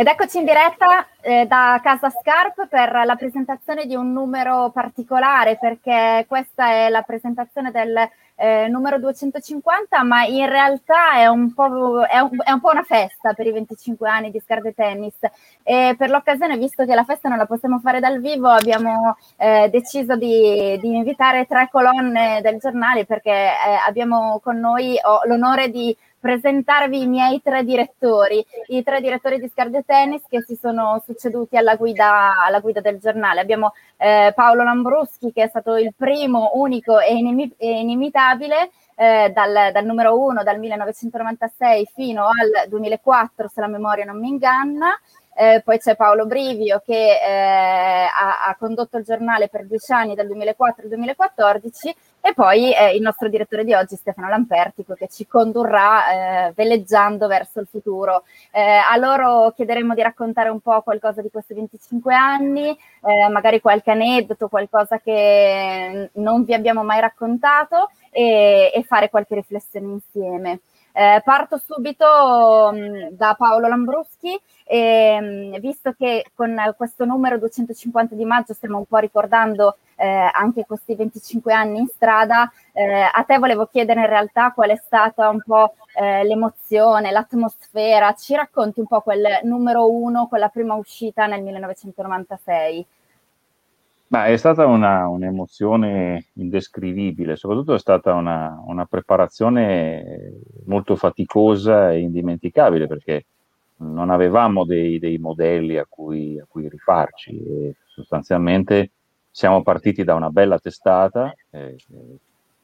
Ed eccoci in diretta eh, da Casa Scarp per la presentazione di un numero particolare, perché questa è la presentazione del eh, numero 250, ma in realtà è un, è, un, è un, po', una festa per i 25 anni di Scarpe Tennis. E per l'occasione, visto che la festa non la possiamo fare dal vivo, abbiamo eh, deciso di, di, invitare tre colonne del giornale perché eh, abbiamo con noi l'onore di presentarvi i miei tre direttori, i tre direttori di Scarde Tennis che si sono succeduti alla guida, alla guida del giornale. Abbiamo eh, Paolo Lambruschi che è stato il primo, unico e, inim- e inimitabile eh, dal, dal, numero uno dal 1996 fino al 2004 se la memoria non mi inganna. Eh, poi c'è Paolo Brivio che eh, ha, ha, condotto il giornale per dieci anni, dal 2004 al 2014, e poi eh, il nostro direttore di oggi, Stefano Lampertico, che ci condurrà eh, veleggiando verso il futuro. Eh, a loro chiederemo di raccontare un po' qualcosa di questi 25 anni, eh, magari qualche aneddoto, qualcosa che non vi abbiamo mai raccontato e, e fare qualche riflessione insieme. Eh, parto subito mh, mm, da Paolo Lambruschi, e, mh, mm, visto che con questo numero 250 di maggio stiamo un po' ricordando eh, anche questi 25 anni in strada, eh, a te volevo chiedere in realtà qual è stata un po' eh, l'emozione, l'atmosfera, ci racconti un po' quel numero uno, quella prima uscita nel 1996? Ma è stata una, un'emozione indescrivibile, soprattutto è stata una, una, preparazione molto faticosa e indimenticabile perché non avevamo dei, dei modelli a cui, a cui, rifarci e sostanzialmente siamo partiti da una bella testata, eh,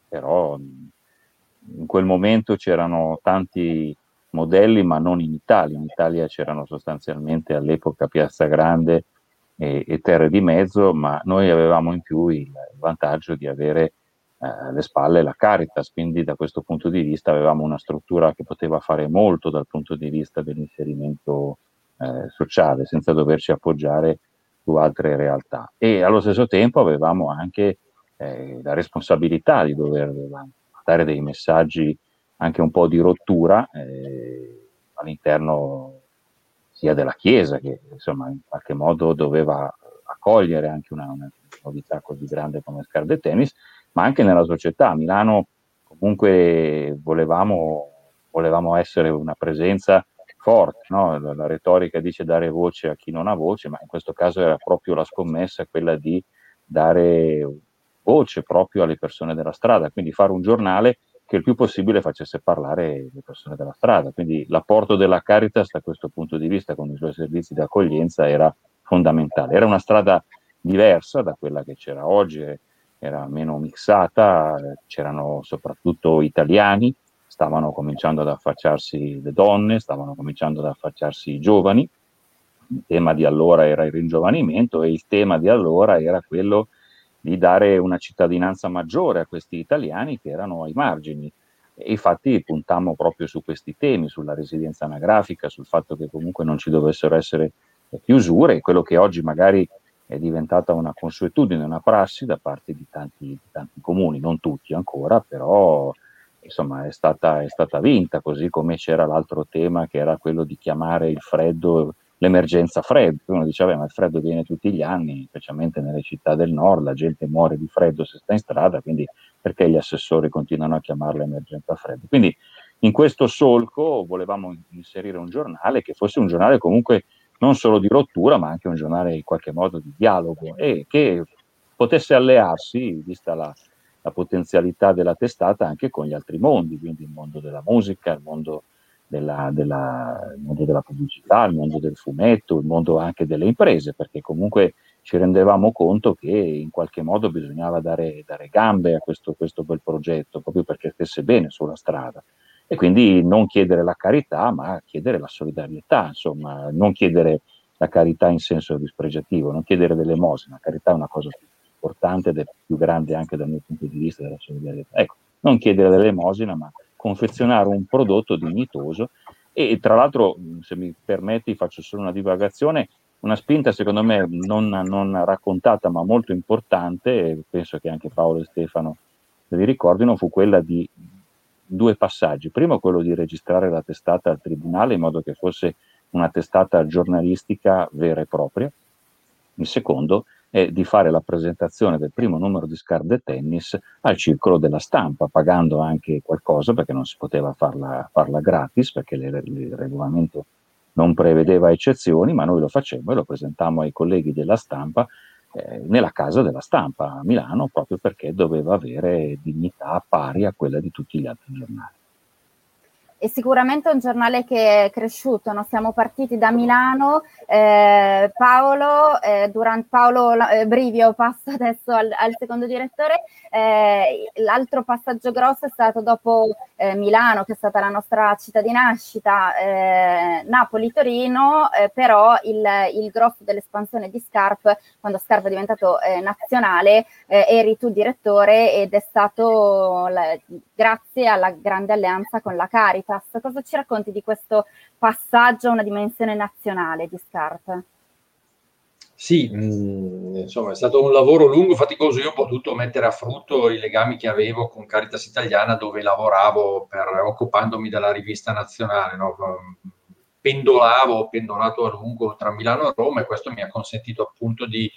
però in quel momento c'erano tanti modelli ma non in Italia, in Italia c'erano sostanzialmente all'epoca Piazza Grande, e, e, terre di mezzo, ma noi avevamo in più il, vantaggio di avere eh, alle spalle la Caritas, quindi da questo punto di vista avevamo una struttura che poteva fare molto dal punto di vista dell'inserimento eh, sociale, senza doverci appoggiare su altre realtà. E allo stesso tempo avevamo anche eh, la responsabilità di dover dare dei messaggi anche un po' di rottura eh, all'interno sia della Chiesa che insomma in qualche modo doveva accogliere anche una, una novità così grande come Scarde Tennis, ma anche nella società. A Milano comunque volevamo, volevamo essere una presenza forte, no? la, la, retorica dice dare voce a chi non ha voce, ma in questo caso era proprio la scommessa quella di dare voce proprio alle persone della strada, quindi fare un giornale che il più possibile facesse parlare le persone della strada. Quindi l'apporto della Caritas da questo punto di vista con i suoi servizi di accoglienza era fondamentale. Era una strada diversa da quella che c'era oggi, era meno mixata, c'erano soprattutto italiani, stavano cominciando ad affacciarsi le donne, stavano cominciando ad affacciarsi i giovani. Il tema di allora era il ringiovanimento e il tema di allora era quello di dare una cittadinanza maggiore a questi italiani che erano ai margini. E infatti puntammo proprio su questi temi, sulla residenza anagrafica, sul fatto che comunque non ci dovessero essere chiusure, quello che oggi magari è diventata una consuetudine, una prassi da parte di tanti, di tanti comuni, non tutti ancora, però insomma è stata, è stata vinta, così come c'era l'altro tema che era quello di chiamare il freddo l'emergenza freddo. Uno diceva, ma il freddo viene tutti gli anni, specialmente nelle città del nord, la gente muore di freddo se sta in strada, quindi perché gli assessori continuano a chiamarla emergenza freddo? Quindi in questo solco volevamo inserire un giornale che fosse un giornale comunque non solo di rottura, ma anche un giornale in qualche modo di dialogo e che potesse allearsi, vista la, la potenzialità della testata, anche con gli altri mondi, quindi il mondo della musica, il mondo della, della, il mondo della pubblicità, il mondo del fumetto, il mondo anche delle imprese, perché comunque ci rendevamo conto che in qualche modo bisognava dare, dare gambe a questo, questo bel progetto, proprio perché stesse bene sulla strada. E quindi non chiedere la carità, ma chiedere la solidarietà, insomma, non chiedere la carità in senso dispregiativo, non chiedere dell'elemosina, la carità è una cosa importante ed è più grande anche dal mio punto di vista della solidarietà. Ecco, non chiedere dell'elemosina, ma confezionare un prodotto dignitoso e tra l'altro, se mi permetti, faccio solo una divagazione, una spinta secondo me non, non raccontata ma molto importante, penso che anche Paolo e Stefano vi ricordino, fu quella di due passaggi. Primo quello di registrare la testata al tribunale in modo che fosse una testata giornalistica vera e propria. Il secondo è di fare la presentazione del primo numero di Scarde Tennis al circolo della stampa, pagando anche qualcosa perché non si poteva farla, farla gratis, perché le, il regolamento non prevedeva eccezioni, ma noi lo facemmo e lo presentammo ai colleghi della stampa eh, nella casa della stampa a Milano, proprio perché doveva avere dignità pari a quella di tutti gli altri giornali è sicuramente un giornale che è cresciuto. No? Siamo partiti da Milano, eh, Paolo, eh, durante, Paolo eh, Brivio passa adesso al, al secondo direttore. Eh, l'altro passaggio grosso è stato dopo eh, Milano, che è stata la nostra città di nascita, eh, Napoli-Torino, però il, il, grosso dell'espansione di Scarp, quando Scarp è diventato nazionale, eri tu direttore ed è stato la, grazie alla grande alleanza con la Caritas Caritas. Cosa ci racconti di questo passaggio a una dimensione nazionale di Scarpe? Sì, mh, mm, insomma è stato un lavoro lungo, faticoso. Io ho potuto mettere a frutto i legami che avevo con Caritas Italiana dove lavoravo per, occupandomi della rivista nazionale. No? Pendolavo, ho pendolato a lungo tra Milano e Roma e questo mi ha consentito appunto di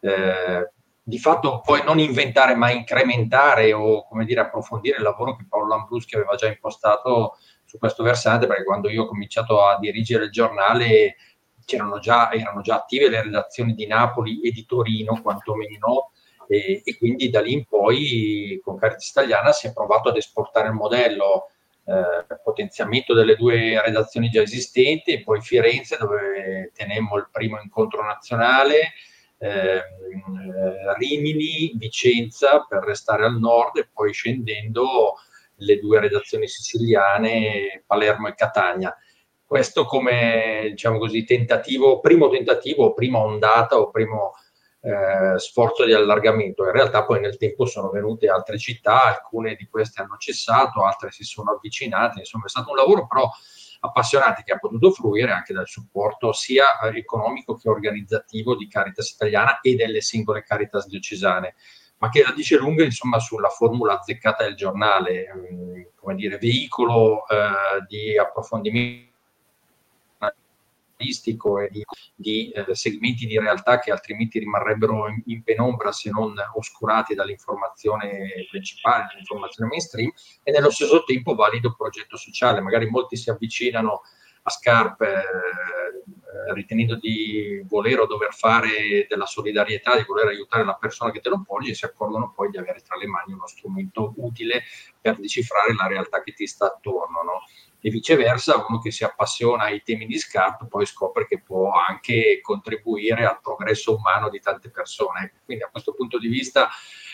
eh, di fatto poi non inventare ma incrementare o come dire approfondire il lavoro che Paolo Lambruschi aveva già impostato su questo versante perché quando io ho cominciato a dirigere il giornale c'erano già, erano già attive le redazioni di Napoli e di Torino quantomeno e, e quindi da lì in poi con Caritas Italiana si è provato ad esportare il modello eh, potenziamento delle due redazioni già esistenti e poi Firenze dove tenemmo il primo incontro nazionale Ehm, Rimini, Vicenza per restare al nord e poi scendendo le due redazioni siciliane, Palermo e Catania. Questo come diciamo così, tentativo, primo tentativo, prima ondata o primo eh, sforzo di allargamento. In realtà poi nel tempo sono venute altre città, alcune di queste hanno cessato, altre si sono avvicinate, insomma è stato un lavoro però appassionati che ha potuto fruire anche dal supporto sia economico che organizzativo di Caritas Italiana e delle singole Caritas diocesane, ma che la dice lunga insomma sulla formula azzeccata del giornale, mm, come dire, veicolo eh, di approfondimento giornalistico e di, di eh, segmenti di realtà che altrimenti rimarrebbero in, in, penombra se non oscurati dall'informazione principale, dall'informazione mainstream, e nello stesso tempo valido progetto sociale. Magari molti si avvicinano a scarpe eh, ritenendo di voler o dover fare della solidarietà, di voler aiutare la persona che te lo poglie e si accorgono poi di avere tra le mani uno strumento utile per decifrare la realtà che ti sta attorno. No? E viceversa uno che si appassiona ai temi di Scarp poi scopre che può anche contribuire al progresso umano di tante persone. Quindi a questo punto di vista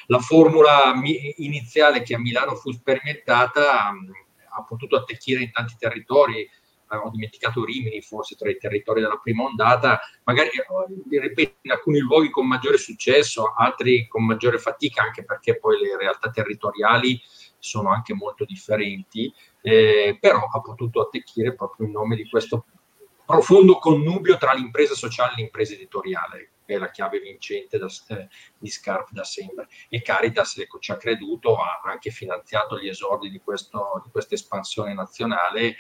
la formula iniziale che a Milano fu sperimentata ha potuto attecchire in tanti territori, ho dimenticato Rimini forse tra i territori della prima ondata, magari ripeto, in alcuni luoghi con maggiore successo, altri con maggiore fatica, anche perché poi le realtà territoriali sono anche molto differenti, eh, però ha potuto attecchire proprio in nome di questo profondo connubio tra l'impresa sociale e l'impresa editoriale, che è la chiave vincente da, eh, di Scarp da sempre. E Caritas ecco, ci ha creduto, ha anche finanziato gli esordi di, questo, di questa espansione nazionale.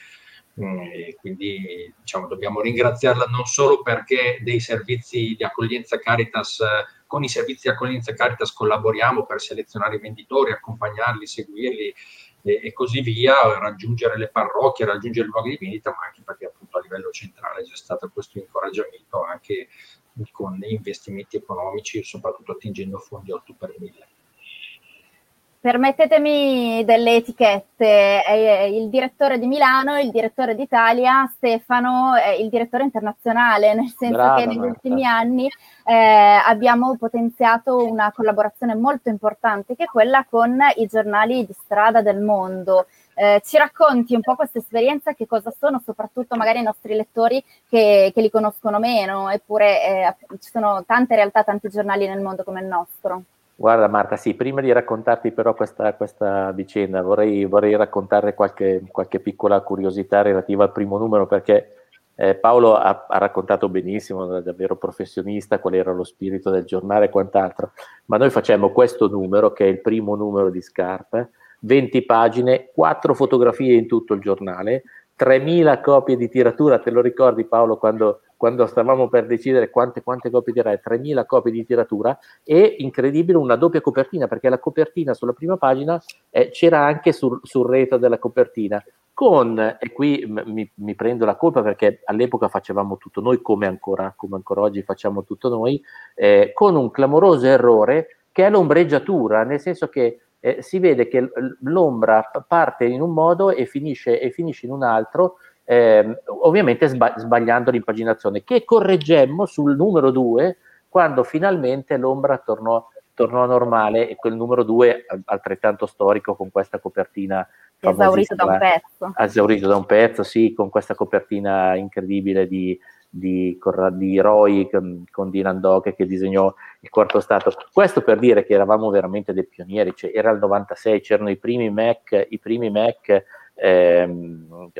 Mm, e quindi diciamo, dobbiamo ringraziarla non solo perché dei servizi di accoglienza Caritas con i servizi di accoglienza Caritas collaboriamo per selezionare i venditori, accompagnarli, seguirli e, e, così via, raggiungere le parrocchie, raggiungere i luoghi di vendita, ma anche perché appunto a livello centrale c'è stato questo incoraggiamento anche con investimenti economici, soprattutto attingendo fondi 8 per 1000. Permettetemi delle etichette, il direttore di Milano, il direttore d'Italia, Stefano è il direttore internazionale, nel senso Brava, che negli Marta. ultimi anni eh, abbiamo potenziato una collaborazione molto importante che è quella con i giornali di strada del mondo. Eh, ci racconti un po' questa esperienza, che cosa sono, soprattutto magari i nostri lettori che, che li conoscono meno, eppure eh, ci sono tante realtà, tanti giornali nel mondo come il nostro. Guarda Marta, sì, prima di raccontarti però questa, questa vicenda vorrei, vorrei raccontare qualche, qualche, piccola curiosità relativa al primo numero perché eh, Paolo ha, ha, raccontato benissimo, da davvero professionista, qual era lo spirito del giornale e quant'altro, ma noi facciamo questo numero che è il primo numero di Scarpe, 20 pagine, 4 fotografie in tutto il giornale, 3.000 copie di tiratura, te lo ricordi Paolo quando, quando stavamo per decidere quante, quante copie tirare? 3.000 copie di tiratura e incredibile una doppia copertina perché la copertina sulla prima pagina eh, c'era anche sul, sul retro della copertina con, e qui mi, mi, prendo la colpa perché all'epoca facevamo tutto noi come ancora, come ancora oggi facciamo tutto noi, eh, con un clamoroso errore che è l'ombreggiatura, nel senso che eh, si vede che l'ombra parte in un modo e finisce, e finisce in un altro, eh, ovviamente sba- sbagliando l'impaginazione, che correggemmo sul numero 2 quando finalmente l'ombra tornò, tornò normale e quel numero 2 altrettanto storico con questa copertina esaurito da un pezzo. esaurito da un pezzo sì con questa copertina incredibile di, di, di Roy con, con Dylan Dog che disegnò il quarto stato. Questo per dire che eravamo veramente dei pionieri, cioè era il 96, c'erano i primi Mac, i primi Mac ehm,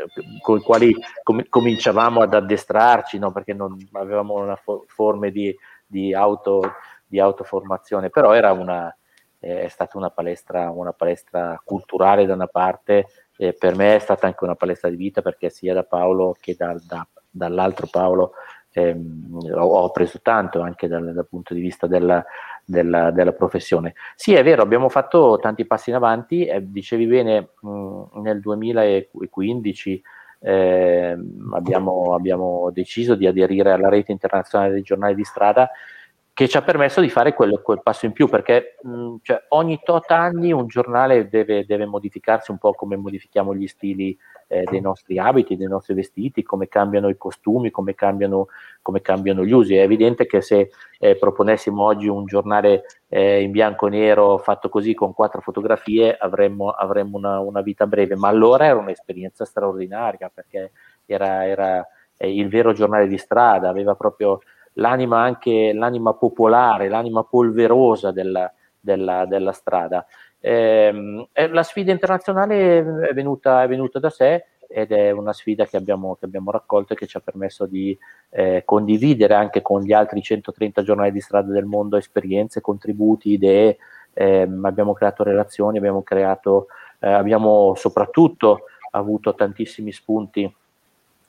con i quali com- cominciavamo ad addestrarci, no? perché non avevamo una fo- forme di, di, auto, di autoformazione, però era una, eh, è stata una palestra, una palestra culturale da una parte, eh, per me è stata anche una palestra di vita perché sia da Paolo che da, da, dall'altro Paolo ehm, ho preso tanto anche dal, dal punto di vista della, della, della, professione. Sì, è vero, abbiamo fatto tanti passi in avanti, eh, dicevi bene, mh, nel 2015 eh, abbiamo, abbiamo, deciso di aderire alla rete internazionale dei giornali di strada che ci ha permesso di fare quel, quel passo in più, perché mh, cioè, ogni tot anni un giornale deve, deve, modificarsi un po' come modifichiamo gli stili eh, dei nostri abiti, dei nostri vestiti, come cambiano i costumi, come cambiano, come cambiano gli usi. È evidente che se eh, proponessimo oggi un giornale eh, in bianco e nero fatto così con quattro fotografie avremmo, avremmo una, una, vita breve, ma allora era un'esperienza straordinaria perché era, era eh, il vero giornale di strada, aveva proprio l'anima anche l'anima popolare, l'anima polverosa della, della, della strada. Eh, la sfida internazionale è venuta, è venuta, da sé ed è una sfida che abbiamo, che abbiamo raccolto e che ci ha permesso di eh, condividere anche con gli altri 130 giornali di strada del mondo esperienze, contributi, idee. Eh, abbiamo creato relazioni, abbiamo creato, eh, abbiamo soprattutto avuto tantissimi spunti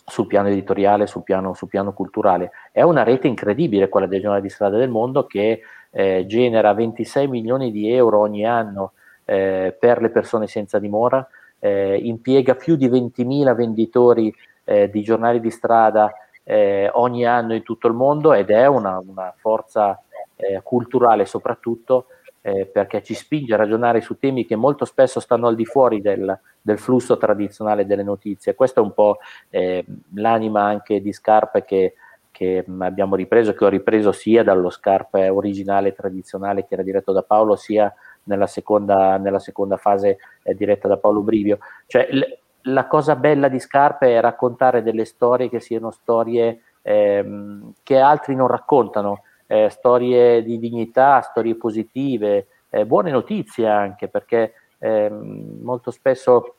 sul piano editoriale, sul piano, sul piano, culturale. È una rete incredibile quella dei giornali di strada del mondo che eh, genera 26 milioni di euro ogni anno eh, per le persone senza dimora, eh, impiega più di 20.000 venditori eh, di giornali di strada eh, ogni anno in tutto il mondo ed è una, una forza eh, culturale soprattutto perché ci spinge a ragionare su temi che molto spesso stanno al di fuori del, del flusso tradizionale delle notizie. Questa è un po' eh, l'anima anche di Scarpe che, che, abbiamo ripreso, che ho ripreso sia dallo Scarpe originale tradizionale che era diretto da Paolo, sia nella seconda, nella seconda fase eh, diretta da Paolo Brivio. Cioè, l- la cosa bella di Scarpe è raccontare delle storie che siano storie ehm, che altri non raccontano eh, storie di dignità, storie positive, eh, buone notizie anche, perché eh, molto spesso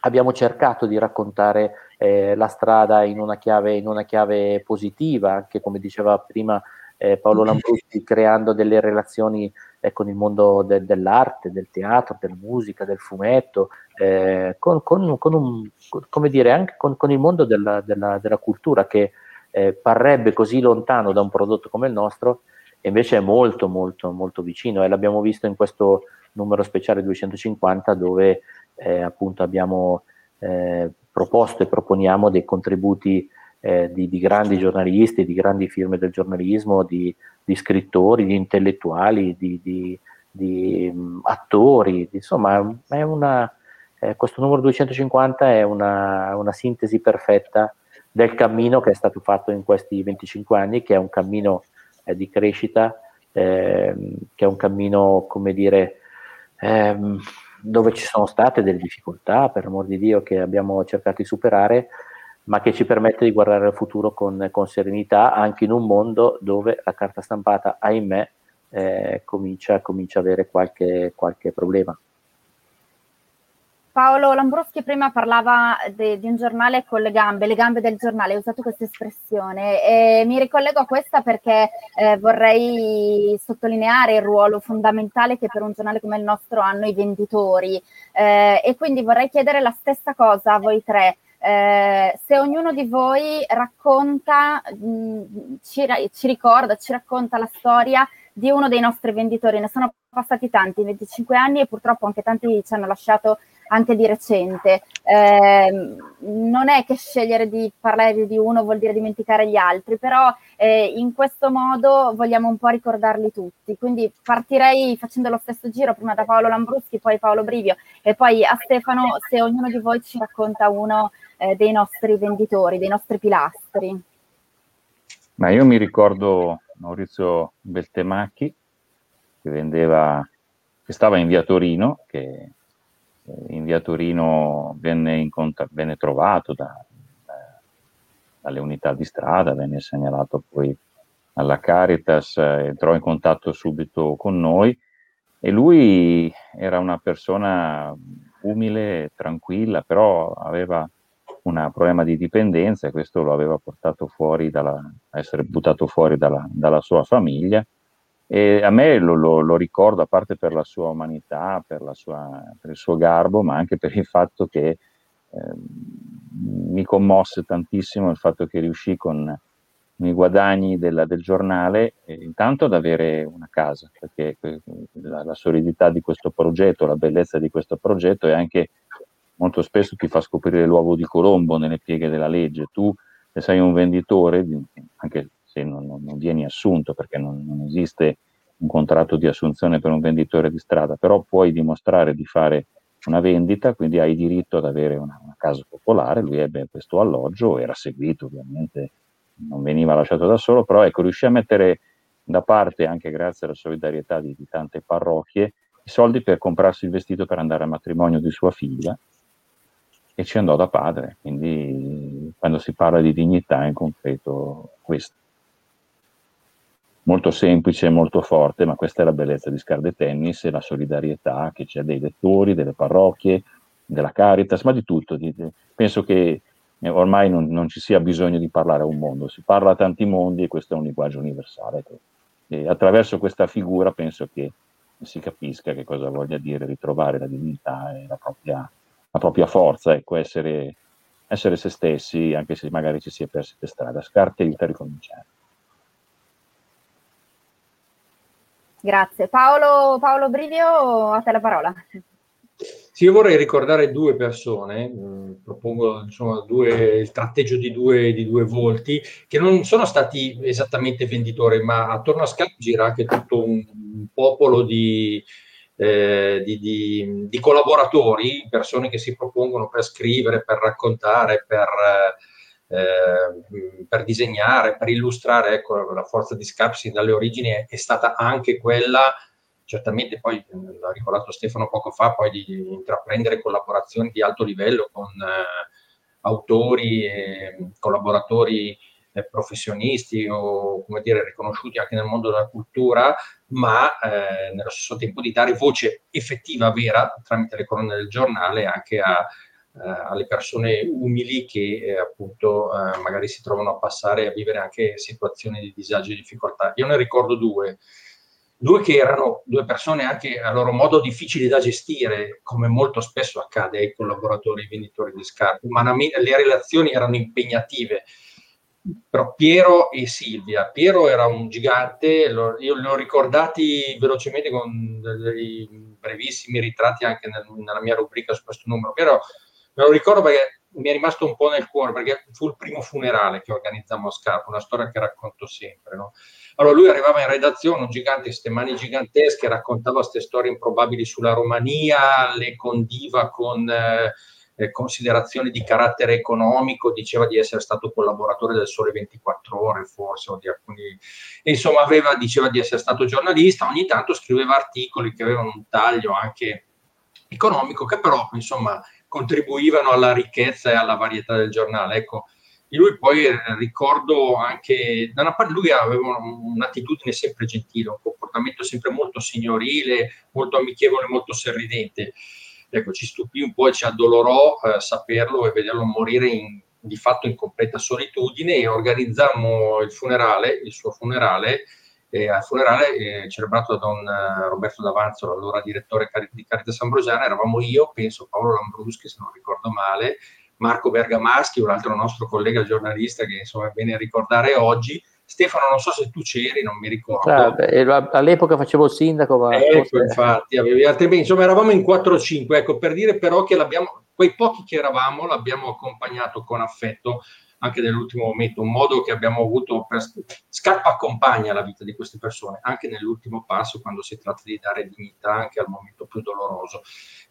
abbiamo cercato di raccontare eh, la strada in una, chiave, in una chiave positiva, anche come diceva prima eh, Paolo Lambruschi, creando delle relazioni eh, con il mondo de- dell'arte, del teatro, della musica, del fumetto, eh, con, con, con, un, come dire, anche con, con il mondo della, della, della cultura che eh, parrebbe così lontano da un prodotto come il nostro, e invece è molto molto molto vicino e l'abbiamo visto in questo numero speciale 250 dove eh, appunto abbiamo eh, proposto e proponiamo dei contributi eh, di, di, grandi giornalisti, di grandi firme del giornalismo, di, di scrittori, di intellettuali, di, di mh, attori, insomma è una, eh, questo numero 250 è una, una sintesi perfetta del cammino che è stato fatto in questi 25 anni, che è un cammino eh, di crescita, eh, che è un cammino, come dire, ehm, dove ci sono state delle difficoltà, per amor di Dio, che abbiamo cercato di superare, ma che ci permette di guardare al futuro con, con serenità, anche in un mondo dove la carta stampata, ahimè, eh, comincia, comincia a avere qualche, qualche problema. Paolo Lambroschi prima parlava de, di un giornale con le gambe, le gambe del giornale, ho usato questa espressione e mi ricollego a questa perché eh, vorrei sottolineare il ruolo fondamentale che per un giornale come il nostro hanno i venditori eh, e quindi vorrei chiedere la stessa cosa a voi tre. eh, se ognuno di voi racconta, mh, mm, ci, ci, ricorda, ci racconta la storia di uno dei nostri venditori, ne sono passati tanti, 25 anni e purtroppo anche tanti ci hanno lasciato anche di recente. Eh, non è che scegliere di parlare di uno vuol dire dimenticare gli altri, però eh, in questo modo vogliamo un po' ricordarli tutti. Quindi partirei facendo lo stesso giro, prima da Paolo Lambruschi, poi Paolo Brivio e poi a Stefano, se ognuno di voi ci racconta uno eh, dei nostri venditori, dei nostri pilastri. Ma io mi ricordo Maurizio Beltemacchi, che vendeva, che stava in via Torino, che in via Torino venne, incont- venne trovato da, dalle unità di strada, venne segnalato poi alla Caritas, entrò in contatto subito con noi. E lui era una persona umile, tranquilla, però aveva un problema di dipendenza e questo lo aveva portato fuori dalla, essere buttato fuori dalla, dalla sua famiglia. E a me lo, lo, lo, ricordo, a parte per la sua umanità, per, la sua, per, il suo garbo, ma anche per il fatto che eh, mi commosse tantissimo il fatto che riuscì con i guadagni della, del giornale eh, intanto ad avere una casa, perché la, la, solidità di questo progetto, la bellezza di questo progetto è anche molto spesso ti fa scoprire l'uovo di Colombo nelle pieghe della legge. Tu, se sei un venditore, anche se non, non, non vieni assunto perché non, non, esiste un contratto di assunzione per un venditore di strada, però puoi dimostrare di fare una vendita, quindi hai diritto ad avere una, una casa popolare, lui ebbe questo alloggio, era seguito ovviamente, non veniva lasciato da solo, però ecco, riuscì a mettere da parte, anche grazie alla solidarietà di, di tante parrocchie, i soldi per comprarsi il vestito per andare al matrimonio di sua figlia, e ci andò da padre. Quindi quando si parla di dignità in concreto questo molto semplice molto forte, ma questa è la bellezza di Scarde Tennis e la solidarietà che c'è dei lettori, delle parrocchie, della Caritas, ma di tutto. penso che ormai non, non, ci sia bisogno di parlare a un mondo, si parla a tanti mondi e questo è un linguaggio universale. E attraverso questa figura penso che si capisca che cosa voglia dire ritrovare la dignità e la propria, la propria forza, ecco, essere, essere se stessi, anche se magari ci si è persi per strada. Scarpe aiuta a ricominciare. Grazie. Paolo, Paolo Brivio, a te la parola. Sì, io vorrei ricordare due persone, mh, mm, propongo insomma, due, il tratteggio di due, di due, volti, che non sono stati esattamente venditori, ma attorno a Skype gira anche tutto un, un popolo di, eh, di, di, di, collaboratori, persone che si propongono per scrivere, per raccontare, per... Eh, eh, per disegnare, per illustrare, ecco, la forza di Scapsi dalle origini è, è stata anche quella, certamente poi l'ha ricordato Stefano poco fa, poi di intraprendere collaborazioni di alto livello con eh, autori e collaboratori eh, professionisti o come dire riconosciuti anche nel mondo della cultura, ma eh, nello stesso tempo di dare voce effettiva, vera, tramite le colonne del giornale anche a eh, alle persone umili che eh, appunto eh, magari si trovano a passare a vivere anche situazioni di disagio e difficoltà. Io ne ricordo due, due che erano due persone anche a loro modo difficili da gestire, come molto spesso accade ai collaboratori e venditori di scarpe. Umanamente le relazioni erano impegnative. Però Piero e Silvia. Piero era un gigante, io li ho ricordati velocemente con dei brevissimi ritratti anche nel, nella mia rubrica su questo numero. Piero Me lo ricordo perché mi è rimasto un po' nel cuore, perché fu il primo funerale che organizzammo a Scarpa, una storia che racconto sempre. No? Allora lui arrivava in redazione, un gigante, queste mani gigantesche, raccontava queste storie improbabili sulla Romania, le condiva con eh, eh, considerazioni di carattere economico, diceva di essere stato collaboratore del Sole 24 Ore, forse, o di alcuni... Insomma, aveva, diceva di essere stato giornalista, ogni tanto scriveva articoli che avevano un taglio anche economico, che però, insomma, contribuivano alla ricchezza e alla varietà del giornale. Ecco, lui poi ricordo anche, da una parte lui aveva un'attitudine sempre gentile, un comportamento sempre molto signorile, molto amichevole, molto sorridente. Ecco, ci stupì un po' e ci addolorò eh, saperlo e vederlo morire in, di fatto in completa solitudine e organizzammo il funerale, il suo funerale, e al funerale eh, celebrato da Don eh, Roberto D'Avanzo, allora direttore di Caritas Ambrosiana, eravamo io, penso Paolo Lambruschi, se non ricordo male, Marco Bergamaschi, un altro nostro collega giornalista che insomma è bene ricordare oggi. Stefano, non so se tu c'eri, non mi ricordo. Ah, all'epoca facevo il sindaco, ma ecco, forse... infatti, avevi altri. Insomma, eravamo in 4-5, ecco, per dire però che l'abbiamo, quei pochi che eravamo l'abbiamo accompagnato con affetto anche nell'ultimo momento, un modo che abbiamo avuto per Scarpa accompagna la vita di queste persone, anche nell'ultimo passo quando si tratta di dare dignità anche al momento più doloroso.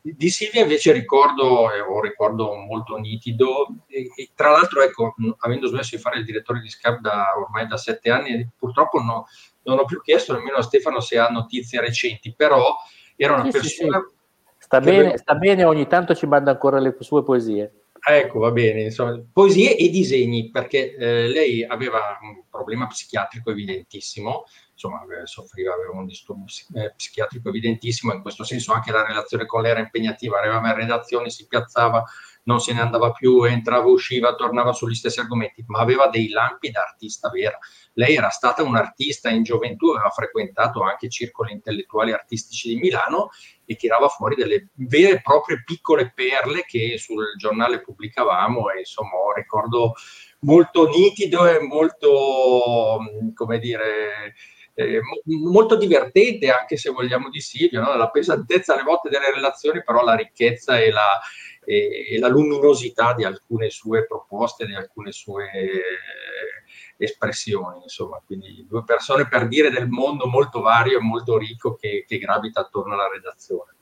Di Silvia invece ricordo, eh, ho ricordo molto nitido, e, e, tra l'altro ecco, avendo smesso di fare il direttore di Scarpa ormai da sette anni, purtroppo no, non ho più chiesto nemmeno a Stefano se ha notizie recenti, però era una sì, persona... Sì, sì. Sta, bene, sta bene, ogni tanto ci manda ancora le sue poesie. Ecco, va bene, insomma, poesie e disegni, perché eh, lei aveva un problema psichiatrico evidentissimo, insomma, soffriva, aveva un disturbo eh, psichiatrico evidentissimo, in questo senso anche la relazione con lei era impegnativa, arrivava in redazione, si piazzava, non se ne andava più, entrava, usciva, tornava sugli stessi argomenti, ma aveva dei lampi da artista vera. Lei era stata un'artista in gioventù, aveva frequentato anche circoli intellettuali artistici di Milano e tirava fuori delle vere e proprie piccole perle che sul giornale pubblicavamo e insomma ricordo molto nitido e molto, come dire, eh, molto divertente anche se vogliamo di Silvio, no? la pesantezza alle volte delle relazioni, però la ricchezza e la, e, e la luminosità di alcune sue proposte, di alcune sue espressioni, insomma, quindi due persone per dire del mondo molto vario e molto ricco che, che gravita attorno alla redazione.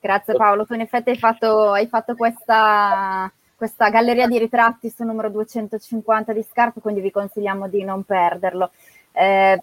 Grazie Paolo, tu in effetti hai fatto, hai fatto questa, questa, galleria di ritratti su numero 250 di Scarpe, quindi vi consigliamo di non perderlo. Eh,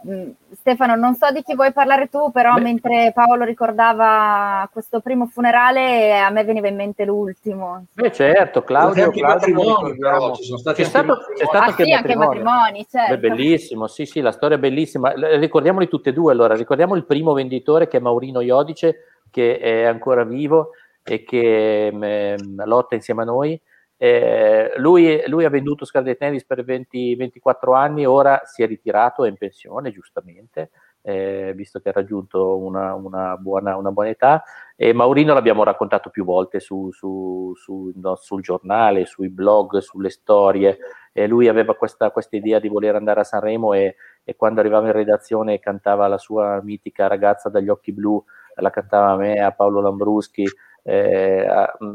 Stefano, non so di chi vuoi parlare tu, però Beh. mentre Paolo ricordava questo primo funerale, a me veniva in mente l'ultimo. Beh, certo, Claudio, Claudio però, ci sono stati c'è stato, c'è stato ah, anche, sì, anche matrimoni. Certo. Beh, bellissimo, sì, sì, la storia è bellissima. Ricordiamoli tutte e due, allora, ricordiamo il primo venditore che è Maurino Iodice, che è ancora vivo e che mh, mm, lotta insieme a noi eh, lui, lui, ha venduto Scarlet Tennis per 20, 24 anni, ora si è ritirato, è in pensione, giustamente, eh, visto che ha raggiunto una, una, buona, una, buona, età. E Maurino l'abbiamo raccontato più volte su, su, su, no, sul giornale, sui blog, sulle storie. E lui aveva questa, questa, idea di voler andare a Sanremo e, e quando arrivava in redazione cantava la sua mitica ragazza dagli occhi blu, la cantava a me, a Paolo Lambruschi eh,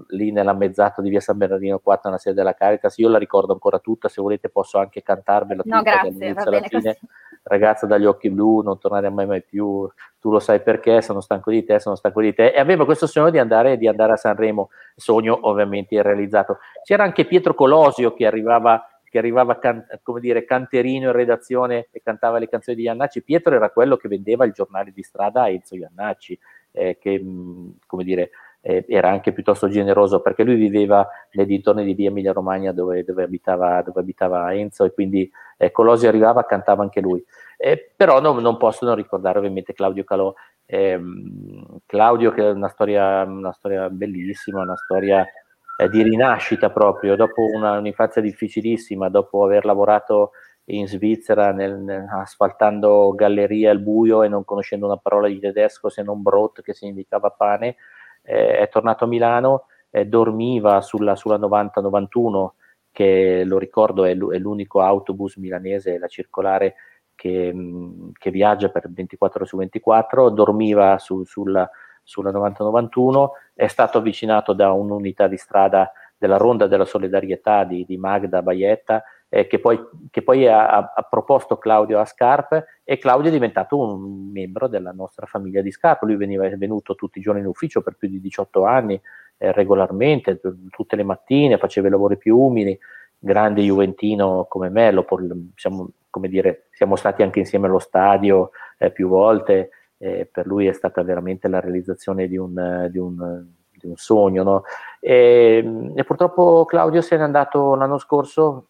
lì nella mezzata di via San Bernardino 4 nella sede della Caritas. Io la ricordo ancora tutta se volete posso anche cantarvela no, grazie, alla fine. così. ragazza dagli occhi blu non tornare mai mai più. Tu lo sai perché sono stanco di te sono stanco di te. E aveva questo sogno di andare, di andare a Sanremo sogno ovviamente realizzato c'era anche Pietro Colosio che arrivava che arrivava can- come dire, canterino in redazione e cantava le canzoni di Iannacci. Pietro era quello che vendeva il giornale di strada a Enzo Iannacci, eh, che mh, come dire, eh, era anche piuttosto generoso perché lui viveva nei dintorni di via Emilia Romagna dove, dove, abitava, dove abitava, Enzo e quindi eh, Colosio arrivava, cantava anche lui. Eh, però no, non posso non ricordare ovviamente Claudio Calò. Ehm, Claudio che è una storia, una storia bellissima, una storia eh, di rinascita proprio, dopo una, un'infanzia difficilissima, dopo aver lavorato in Svizzera nel, asfaltando gallerie al buio e non conoscendo una parola di tedesco se non Brot che significava pane, eh, è tornato a Milano, eh, dormiva sulla, sulla 90-91, che lo ricordo è, l'unico autobus milanese, la circolare, che, mh, che, viaggia per 24 su 24, dormiva su, sulla, sulla 90-91, è stato avvicinato da un'unità di strada della Ronda della Solidarietà di, di Magda Baietta, eh, che poi, che poi ha, ha, proposto Claudio a Scarpe e Claudio è diventato un membro della nostra famiglia di Scarpe. Lui veniva, è venuto tutti i giorni in ufficio per più di 18 anni, eh, regolarmente, t- tutte le mattine, faceva i lavori più umili, grande juventino come me, lo, siamo, come dire, siamo stati anche insieme allo stadio eh, più volte, per lui è stata veramente la realizzazione di un, di un di un sogno. No? E, e, purtroppo Claudio se n'è andato l'anno scorso,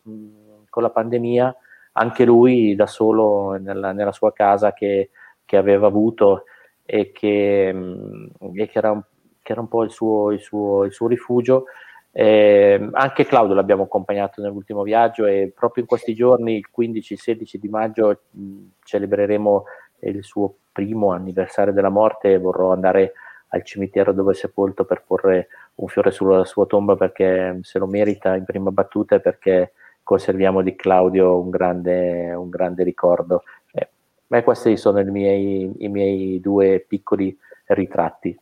con la pandemia, anche lui da solo nella, nella sua casa che, che, aveva avuto e che, mm, e che, era, che era un po' il suo, il suo, il suo rifugio. Eh, anche Claudio l'abbiamo accompagnato nell'ultimo viaggio e proprio in questi giorni, il 15-16 di maggio, mh, celebreremo il suo primo anniversario della morte e vorrò andare al cimitero dove è sepolto per porre un fiore sulla sua tomba perché se lo merita in prima battuta e perché conserviamo di Claudio un grande, un grande ricordo. Eh, questi sono i miei, i miei due piccoli ritratti.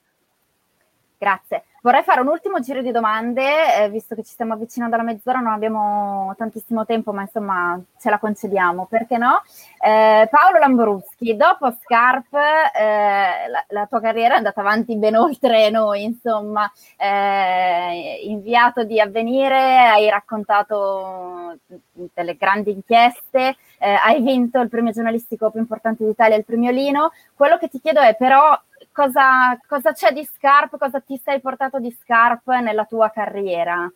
Grazie. Vorrei fare un ultimo giro di domande, eh, visto che ci stiamo avvicinando alla mezz'ora, non abbiamo tantissimo tempo, ma insomma ce la concediamo, perché no? Eh, Paolo Lambruschi, dopo Scarp eh, la, la, tua carriera è andata avanti ben oltre noi, insomma, eh, inviato di avvenire, hai raccontato delle grandi inchieste, eh, hai vinto il premio giornalistico più importante d'Italia, il premio Lino. Quello che ti chiedo è però cosa, cosa c'è di Scarp, cosa ti sei portato di Scarp nella tua carriera?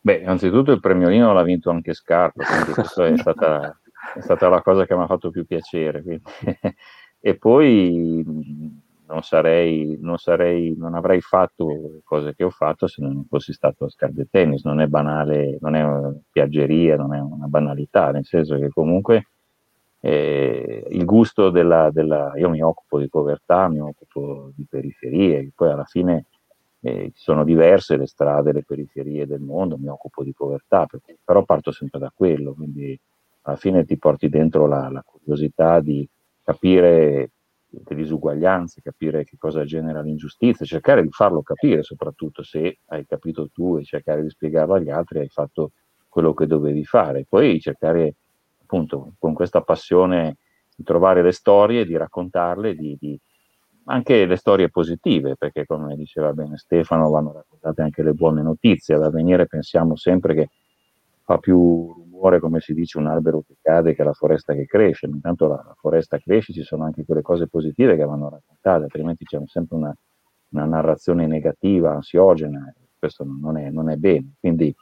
Beh, innanzitutto il premiolino l'ha vinto anche Scarpa, quindi questa è stata, è stata, la cosa che mi ha fatto più piacere. e poi non sarei, non sarei, non avrei fatto le cose che ho fatto se non fossi stato a Scarpe Tennis. Non è banale, non è una piaggeria, non è una banalità, nel senso che comunque eh, il gusto della, della, Io mi occupo di povertà, mi occupo di periferie, poi alla fine eh, sono diverse le strade, le periferie del mondo, mi occupo di povertà, perché, però parto sempre da quello, quindi alla fine ti porti dentro la, la curiosità di capire le disuguaglianze, capire che cosa genera l'ingiustizia, cercare di farlo capire, soprattutto se hai capito tu e cercare di spiegarlo agli altri, hai fatto quello che dovevi fare. Poi cercare appunto con questa passione di trovare le storie, di raccontarle, di, di, anche le storie positive, perché come diceva bene Stefano, vanno raccontate anche le buone notizie. Ad avvenire pensiamo sempre che fa più rumore, come si dice, un albero che cade che la foresta che cresce, intanto la, la foresta cresce, ci sono anche quelle cose positive che vanno raccontate, altrimenti c'è sempre una, una narrazione negativa, ansiogena, questo non è, non è bene. Quindi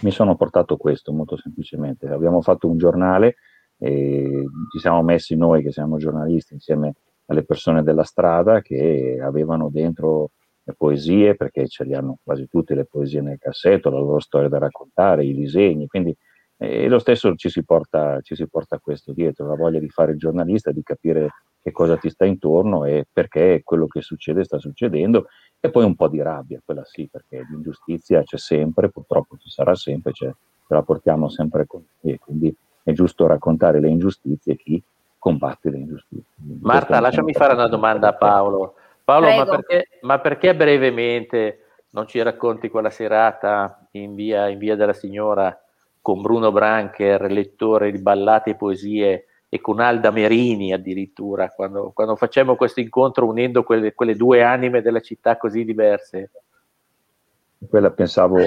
mi sono portato questo molto semplicemente. Abbiamo fatto un giornale e ci siamo messi noi che siamo giornalisti insieme alle persone della strada che avevano dentro le poesie, perché ce li hanno quasi tutte le poesie nel cassetto, la loro storia da raccontare, i disegni, quindi e lo stesso ci si, porta, ci si porta questo dietro, la voglia di fare il giornalista, di capire che cosa ti sta intorno e perché quello che succede sta succedendo e poi un po' di rabbia, quella sì, perché l'ingiustizia c'è sempre, purtroppo ci sarà sempre, ce la portiamo sempre con noi e quindi è giusto raccontare le ingiustizie e chi combatte le ingiustizie. Marta, lasciami fare una domanda a Paolo. Paolo, ma perché, ma perché, brevemente non ci racconti quella serata in via, in via della Signora con Bruno Brancher, lettore di ballate e poesie, e con Alda Merini addirittura, quando, quando facciamo questo incontro unendo quelle, quelle, due anime della città così diverse. Quella pensavo,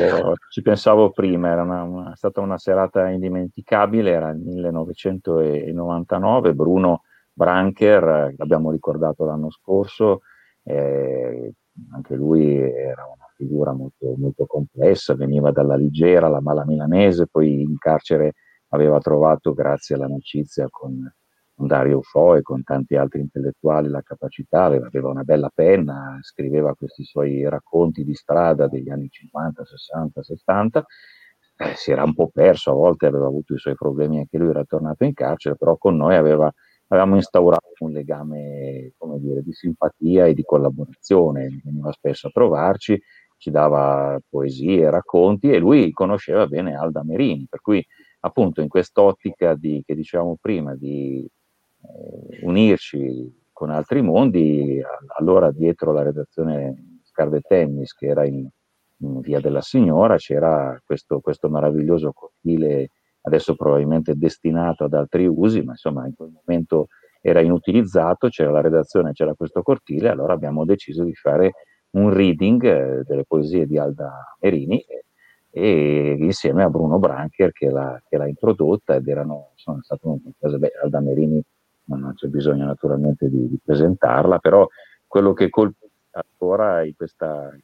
ci pensavo prima, era una, una, stata una serata indimenticabile, era il 1999, Bruno Brancher, l'abbiamo ricordato l'anno scorso, eh, anche lui era una figura molto, molto complessa, veniva dalla Ligera, la Mala Milanese, poi in carcere aveva trovato, grazie all'amicizia con, con Dario Fo e con tanti altri intellettuali, la capacità, aveva, aveva una bella penna, scriveva questi suoi racconti di strada degli anni 50, 60, 70, eh, si era un po' perso, a volte aveva avuto i suoi problemi anche lui, era tornato in carcere, però con noi aveva, avevamo instaurato un legame dire, di simpatia e di collaborazione, veniva spesso a trovarci, ci dava poesie, racconti e lui conosceva bene Alda Merini, per cui appunto in quest'ottica di, che dicevamo prima di eh, unirci con altri mondi, allora dietro la redazione Scarde Tennis che era in, in Via della Signora c'era questo, questo meraviglioso cortile adesso probabilmente destinato ad altri usi, ma insomma in quel momento era inutilizzato, c'era la redazione, c'era questo cortile, allora abbiamo deciso di fare un reading eh, delle poesie di Alda Merini e, e insieme a Bruno Brancher che l'ha, che l'ha introdotta ed erano, sono state un cose, beh, Alda Merini non c'è bisogno naturalmente di, di presentarla, però quello che colpisce ancora in questa,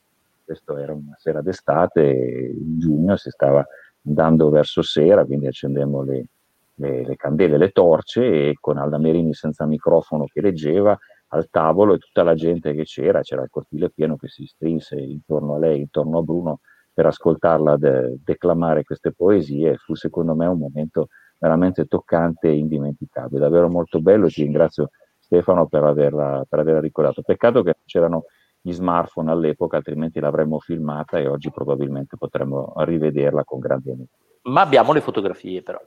questo era una sera d'estate, in giugno si stava andando verso sera, quindi accendemmo le, le, le candele, le torce e con Alda Merini senza microfono che leggeva al tavolo e tutta la gente che c'era, c'era il cortile pieno che si strinse intorno a lei, intorno a Bruno, per ascoltarla de- declamare queste poesie. Fu secondo me un momento veramente toccante e indimenticabile, davvero molto bello. Ti ringrazio Stefano per averla, per averla ricordato. Peccato che c'erano gli smartphone all'epoca, altrimenti l'avremmo filmata e oggi probabilmente potremmo rivederla con grande amico. Ma abbiamo le fotografie però.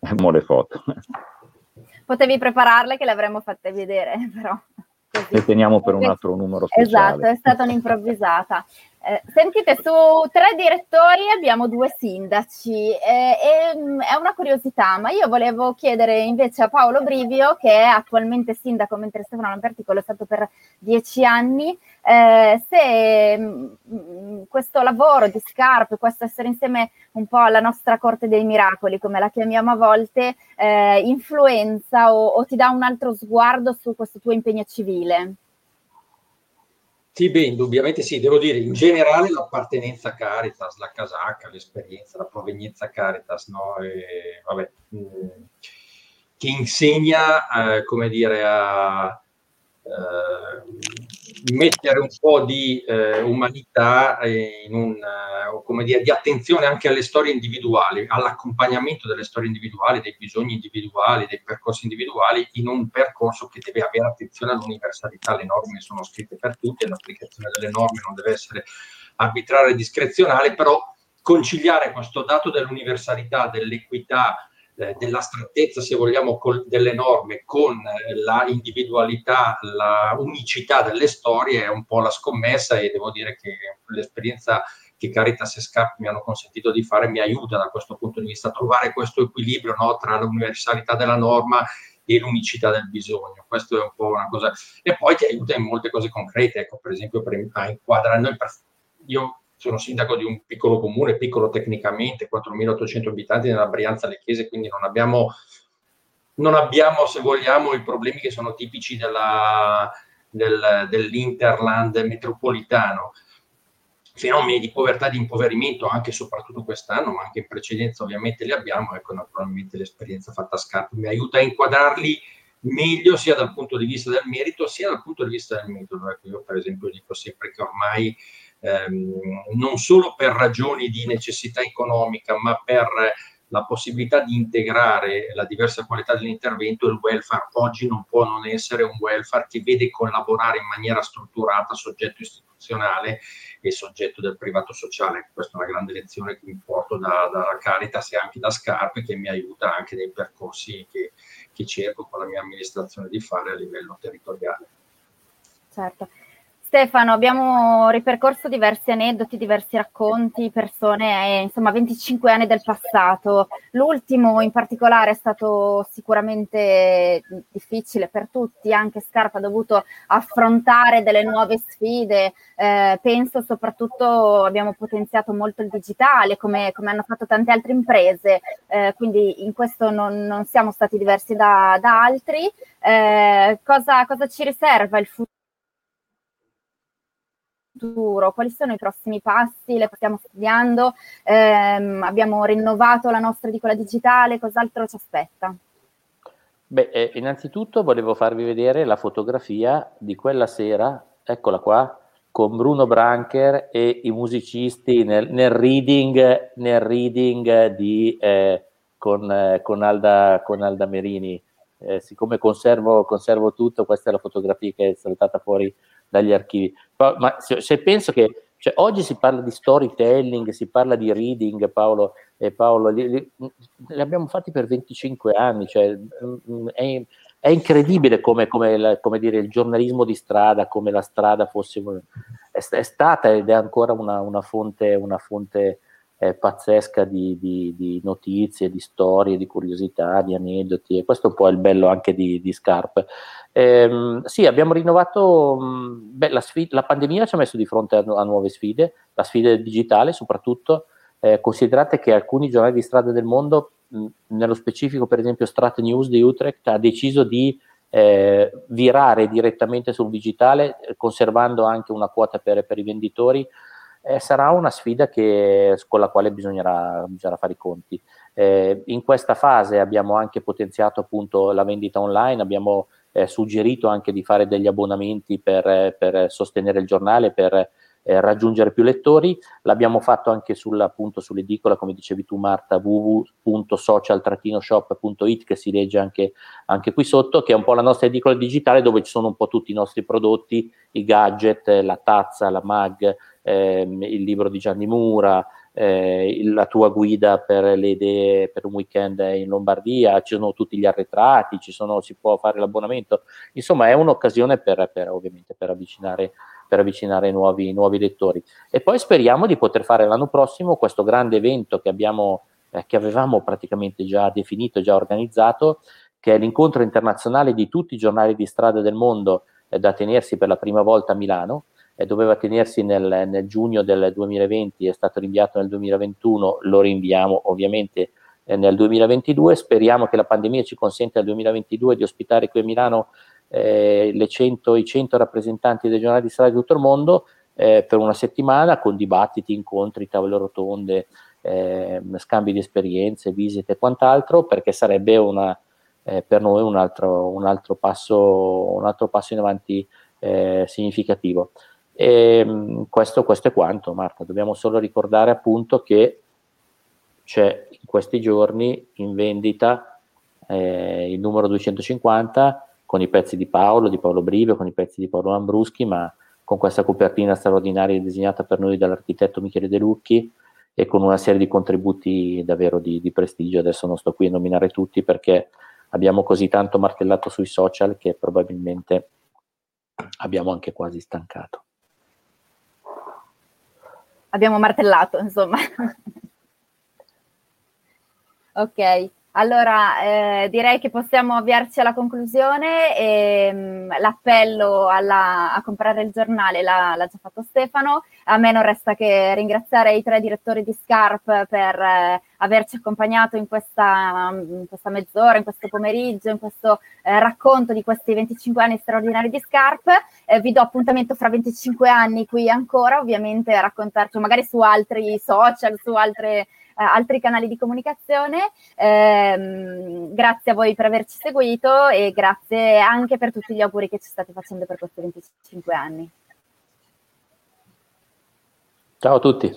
Abbiamo le foto. Potevi prepararle che le avremmo fatte vedere, però. Le teniamo per un altro numero speciale. Esatto, è stata un'improvvisata. Eh, sentite, su tre direttori abbiamo due sindaci, eh, eh, è una curiosità, ma io volevo chiedere invece a Paolo Brivio, che è attualmente sindaco, mentre Stefano Lamberticolo è stato per dieci anni, eh, se mh, mm, questo lavoro di Scarpe, questo essere insieme un po' alla nostra corte dei miracoli, come la chiamiamo a volte, eh, influenza o, o ti dà un altro sguardo su questo tuo impegno civile? Sì, beh, indubbiamente sì, devo dire, in generale l'appartenenza a Caritas, la casacca, l'esperienza, la provenienza a Caritas, no? E, vabbè, mh, mm, che insegna, eh, come dire, a, eh, mettere un po' di eh, umanità in un, eh, come dire, di attenzione anche alle storie individuali, all'accompagnamento delle storie individuali, dei bisogni individuali, dei percorsi individuali in un percorso che deve avere attenzione all'universalità. Le norme sono scritte per tutti, l'applicazione delle norme non deve essere arbitraria e discrezionale, però conciliare questo dato dell'universalità, dell'equità, eh, dell'astrattezza, se vogliamo, col, delle norme con la individualità, la unicità delle storie è un po' la scommessa e devo dire che l'esperienza che Caritas e Scarp mi hanno consentito di fare mi aiuta da questo punto di vista a trovare questo equilibrio no, tra l'universalità della norma e l'unicità del bisogno. Questo è un po' una cosa. E poi ti aiuta in molte cose concrete, ecco, per esempio per, a inquadrare. Noi, io sono sindaco di un piccolo comune, piccolo tecnicamente, 4.800 abitanti nella Brianza alle Chiese, quindi non abbiamo, non abbiamo, se vogliamo, i problemi che sono tipici della, del, dell'Interland metropolitano. Fenomeni di povertà e di impoverimento, anche e soprattutto quest'anno, ma anche in precedenza ovviamente li abbiamo, ecco naturalmente l'esperienza fatta a Scarpa mi aiuta a inquadrarli meglio sia dal punto di vista del merito sia dal punto di vista del metodo. Ecco, io per esempio dico sempre che ormai ehm, non solo per ragioni di necessità economica, ma per la possibilità di integrare la diversa qualità dell'intervento, il welfare oggi non può non essere un welfare che vede collaborare in maniera strutturata soggetto istituzionale e soggetto del privato sociale. Questa è una grande lezione che mi porto da, da Caritas e anche da Scarpe che mi aiuta anche nei percorsi che, che cerco con la mia amministrazione di fare a livello territoriale. Certo. Stefano, abbiamo ripercorso diversi aneddoti, diversi racconti, persone, eh, insomma 25 anni del passato. L'ultimo in particolare è stato sicuramente difficile per tutti, anche Scarpa ha dovuto affrontare delle nuove sfide. Eh, penso soprattutto abbiamo potenziato molto il digitale, come, come hanno fatto tante altre imprese, eh, quindi in questo non, non, siamo stati diversi da, da altri. Eh, cosa, cosa ci riserva il futuro? Futuro, quali sono i prossimi passi, le stiamo studiando, ehm, abbiamo rinnovato la nostra edicola digitale, cos'altro ci aspetta? Beh, eh, innanzitutto volevo farvi vedere la fotografia di quella sera, eccola qua, con Bruno Brancher e i musicisti nel, nel reading, nel reading di, eh, con, eh, con, Alda, con, Alda, Merini. Eh, siccome conservo, conservo tutto, questa è la fotografia che è saltata fuori dagli archivi. Ma se, se penso che cioè, oggi si parla di storytelling, si parla di reading, Paolo e Paolo, li, li, li abbiamo fatti per 25 anni, cioè, mm, mm, è, è, incredibile come, come, la, come, dire, il giornalismo di strada, come la strada fosse, è, è stata ed è ancora una, una fonte, una fonte eh, pazzesca di, di, di, notizie, di storie, di curiosità, di aneddoti e questo è un po' il bello anche di, di Scarp. Eh, sì, abbiamo rinnovato, mh, beh, la, sfida, la, pandemia ci ha messo di fronte a, a nuove sfide, la sfida digitale soprattutto, eh, considerate che alcuni giornali di strada del mondo, mh, nello specifico per esempio Strat News di Utrecht, ha deciso di eh, virare direttamente sul digitale, conservando anche una quota per, per i venditori, eh, sarà una sfida che, con la quale bisognerà, bisognerà fare i conti. Eh, in questa fase abbiamo anche potenziato appunto la vendita online, abbiamo eh, suggerito anche di fare degli abbonamenti per, per, sostenere il giornale, per eh, raggiungere più lettori. L'abbiamo fatto anche sulla, appunto, sull'edicola, come dicevi tu Marta, www.social-shop.it che si legge anche, anche, qui sotto, che è un po' la nostra edicola digitale dove ci sono un po' tutti i nostri prodotti, i gadget, la tazza, la mag, ehm, il libro di Gianni Mura, eh, la tua guida per le idee per un weekend in Lombardia, ci sono tutti gli arretrati, sono, si può fare l'abbonamento, insomma è un'occasione per, per per avvicinare, per avvicinare nuovi, nuovi, lettori. E poi speriamo di poter fare l'anno prossimo questo grande evento che, abbiamo, eh, che avevamo praticamente già definito, già organizzato, che è l'incontro internazionale di tutti i giornali di strada del mondo eh, da tenersi per la prima volta a Milano eh, doveva tenersi nel, nel, giugno del 2020, è stato rinviato nel 2021, lo rinviamo ovviamente eh, nel 2022, speriamo che la pandemia ci consenta nel 2022 di ospitare qui a Milano eh, 100, i 100 rappresentanti dei giornali di strada di tutto il mondo eh, per una settimana con dibattiti, incontri, tavole rotonde, ehm, scambi di esperienze, visite e quant'altro, perché sarebbe una, eh, per noi un altro, un, altro passo, un altro passo in avanti eh, significativo. E, ehm, questo, questo è quanto, Marta. Dobbiamo solo ricordare appunto che c'è in questi giorni in vendita eh, il numero 250 con i pezzi di Paolo, di Paolo Brivio, con i pezzi di Paolo Lambruschi, ma con questa copertina straordinaria disegnata per noi dall'architetto Michele De Lucchi e con una serie di contributi davvero di, di prestigio. Adesso non sto qui a nominare tutti perché abbiamo così tanto martellato sui social che probabilmente abbiamo anche quasi stancato abbiamo martellato, insomma. ok, allora eh, direi che possiamo avviarci alla conclusione. E, mh, mm, l'appello alla, a comprare il giornale l'ha, l'ha, già fatto Stefano. A me non resta che ringraziare i tre direttori di Scarp per eh, averci accompagnato in questa, in questa, mezz'ora, in questo pomeriggio, in questo eh, racconto di questi 25 anni straordinari di Scarp. Eh, vi do appuntamento fra 25 anni qui ancora, ovviamente a raccontarci magari su altri social, su altre altri canali di comunicazione. Eh, grazie a voi per averci seguito e grazie anche per tutti gli auguri che ci state facendo per questi 25 anni. Ciao a tutti.